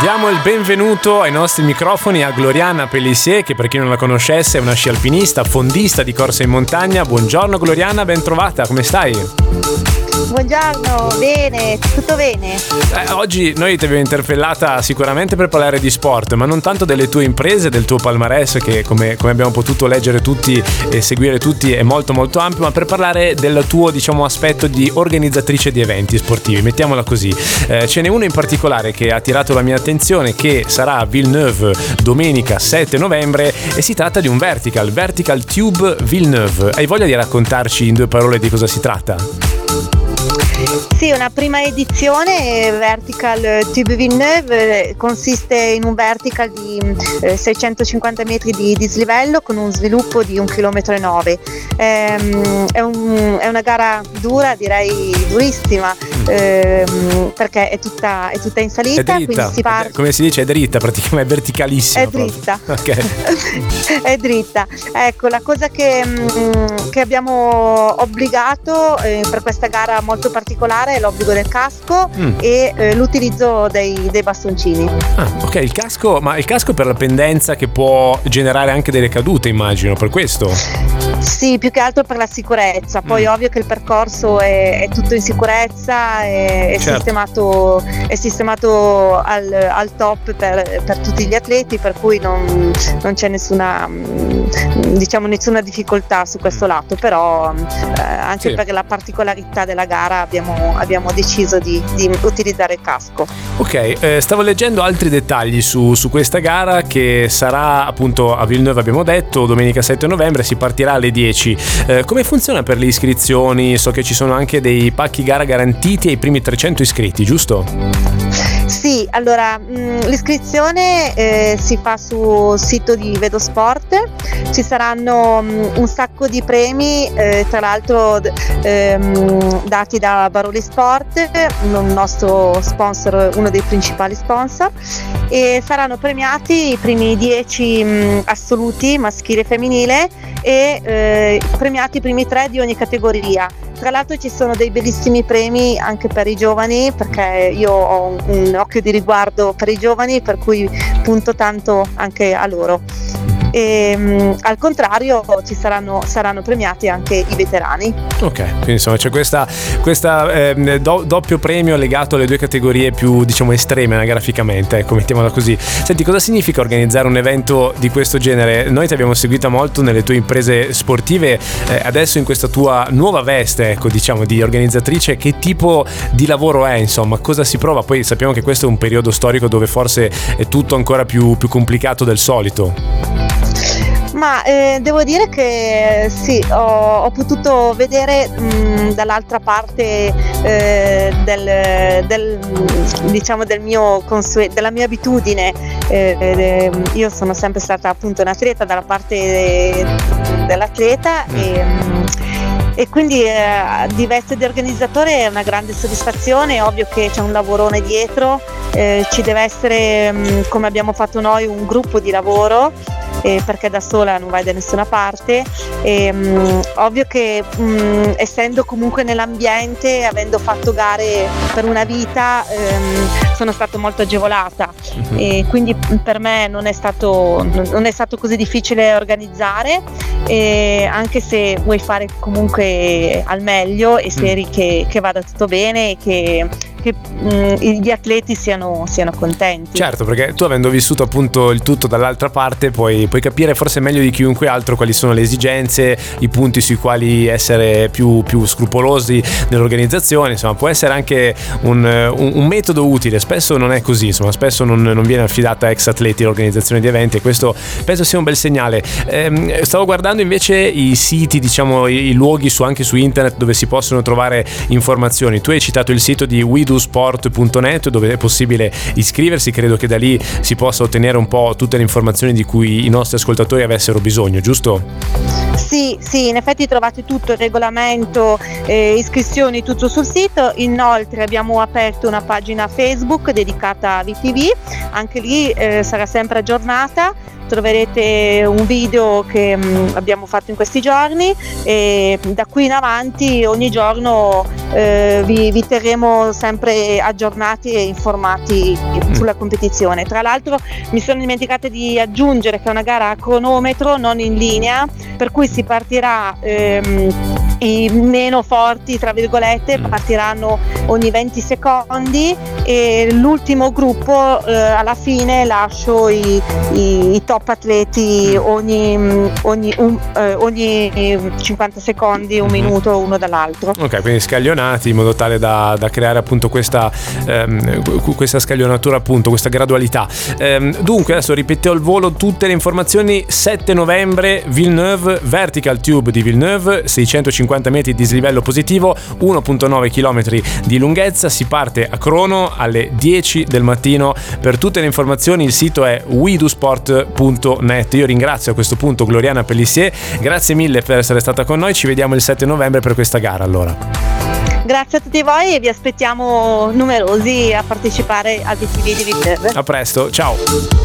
Diamo il benvenuto ai nostri microfoni a Gloriana Pellissier, che per chi non la conoscesse è una sci alpinista, fondista di corsa in montagna. Buongiorno Gloriana, ben trovata, come stai? Buongiorno, bene, tutto bene? Eh, oggi noi ti abbiamo interpellata sicuramente per parlare di sport, ma non tanto delle tue imprese, del tuo palmarès che come, come abbiamo potuto leggere tutti e seguire tutti è molto molto ampio, ma per parlare del tuo diciamo aspetto di organizzatrice di eventi sportivi, mettiamola così. Eh, ce n'è uno in particolare che ha attirato la mia attenzione che sarà a Villeneuve domenica 7 novembre e si tratta di un vertical, Vertical Tube Villeneuve. Hai voglia di raccontarci in due parole di cosa si tratta? Sì, una prima edizione Vertical Tube Villeneuve consiste in un vertical di eh, 650 metri di dislivello con un sviluppo di 1,9 km. Ehm, è, un, è, una gara dura, direi durissima, ehm, perché è tutta, è tutta, in salita. È dritta, si parte... come si dice, è dritta, praticamente è verticalissima. È dritta. Okay. è dritta. Ecco, la cosa che, mm, che abbiamo obbligato eh, per questa gara molto particolare particolare è l'obbligo del casco mm. e eh, l'utilizzo dei, dei, bastoncini. Ah, ok, il casco, ma il casco per la pendenza che può generare anche delle cadute, immagino, per questo? Sì, più che altro per la sicurezza. Poi mm. ovvio che il percorso è, è tutto in sicurezza, è, è certo. sistemato, è sistemato al, al, top per, per, tutti gli atleti, per cui non, non c'è nessuna, diciamo, nessuna difficoltà su questo lato, però eh, anche sì. per la particolarità della gara abbiamo abbiamo, deciso di, di, utilizzare il casco. Ok, eh, stavo leggendo altri dettagli su, su, questa gara che sarà appunto a Villeneuve abbiamo detto, domenica 7 novembre si partirà alle 10. Eh, come funziona per le iscrizioni? So che ci sono anche dei pacchi gara garantiti ai primi 300 iscritti, giusto? Sì, allora mh, mm, l'iscrizione eh, si fa sul sito di Vedo Sport, ci saranno mm, un sacco di premi, eh, tra l'altro ehm, dati da Baroli Sport, un nostro sponsor, uno dei principali sponsor, e saranno premiati i primi 10 mh, assoluti maschile e femminile e eh, premiati i primi 3 di ogni categoria. Tra l'altro ci sono dei bellissimi premi anche per i giovani perché io ho un occhio di riguardo per i giovani per cui punto tanto anche a loro e mh, al contrario ci saranno, saranno, premiati anche i veterani. Ok, quindi insomma c'è questa, questa eh, do, doppio premio legato alle due categorie più diciamo estreme anagraficamente, ecco mettiamola così. Senti, cosa significa organizzare un evento di questo genere? Noi ti abbiamo seguita molto nelle tue imprese sportive, eh, adesso in questa tua nuova veste, ecco diciamo di organizzatrice, che tipo di lavoro è insomma? Cosa si prova? Poi sappiamo che questo è un periodo storico dove forse è tutto ancora più, più complicato del solito. Ma eh, devo dire che sì, ho, ho potuto vedere mh, dall'altra parte eh, del, del, diciamo del mio consue- della mia abitudine. Eh, eh io sono sempre stata appunto un atleta dalla parte de- dell'atleta mm. e, e quindi eh, di veste di organizzatore è una grande soddisfazione, è ovvio che c'è un lavorone dietro, eh, ci deve essere, mh, come abbiamo fatto noi, un gruppo di lavoro eh, perché da sola non vai da nessuna parte. E, mh, mm, ovvio che mh, mm, essendo comunque nell'ambiente, avendo fatto gare per una vita, ehm, sono stata molto agevolata uh-huh. e quindi per me non è stato, non è stato così difficile organizzare, anche se vuoi fare comunque al meglio e speri mm. che, che vada tutto bene e che che mh, mm, gli atleti siano, siano, contenti. Certo, perché tu avendo vissuto appunto il tutto dall'altra parte puoi, puoi, capire forse meglio di chiunque altro quali sono le esigenze, i punti sui quali essere più, più scrupolosi nell'organizzazione, insomma può essere anche un, un, un, metodo utile, spesso non è così, insomma spesso non, non, viene affidata a ex atleti l'organizzazione di eventi e questo penso sia un bel segnale. Eh, stavo guardando invece i siti, diciamo i, i luoghi su, anche su internet dove si possono trovare informazioni, tu hai citato il sito di We edusport.net dove è possibile iscriversi, credo che da lì si possa ottenere un po' tutte le informazioni di cui i nostri ascoltatori avessero bisogno, giusto? Sì, sì, in effetti trovate tutto il regolamento, eh, iscrizioni, tutto sul sito. Inoltre abbiamo aperto una pagina Facebook dedicata a VTV, anche lì eh, sarà sempre aggiornata troverete un video che mm, abbiamo fatto in questi giorni e da qui in avanti ogni giorno eh, vi, vi, terremo sempre aggiornati e informati mm. sulla competizione. Tra l'altro mi sono dimenticata di aggiungere che è una gara a cronometro, non in linea, per cui si partirà ehm, i meno forti, tra virgolette, mm. partiranno ogni 20 secondi e l'ultimo gruppo eh, alla fine lascio i, i, i top atleti mm. ogni, ogni, un, eh, ogni, 50 secondi, un mm-hmm. minuto uno dall'altro. Ok, quindi scaglionati in modo tale da, da creare appunto questa, ehm, questa scaglionatura, appunto, questa gradualità. Ehm, dunque, adesso ripeto al volo tutte le informazioni. 7 novembre, Villeneuve, Vertical Tube di Villeneuve, 650 50 metri di dislivello positivo, 1.9 km di lunghezza, si parte a crono alle 10 del mattino. Per tutte le informazioni il sito è widusport.net. Io ringrazio a questo punto Gloriana Pellissier, grazie mille per essere stata con noi, ci vediamo il 7 novembre per questa gara allora. Grazie a tutti voi e vi aspettiamo numerosi a partecipare al DTV di Viterbe. A presto, ciao!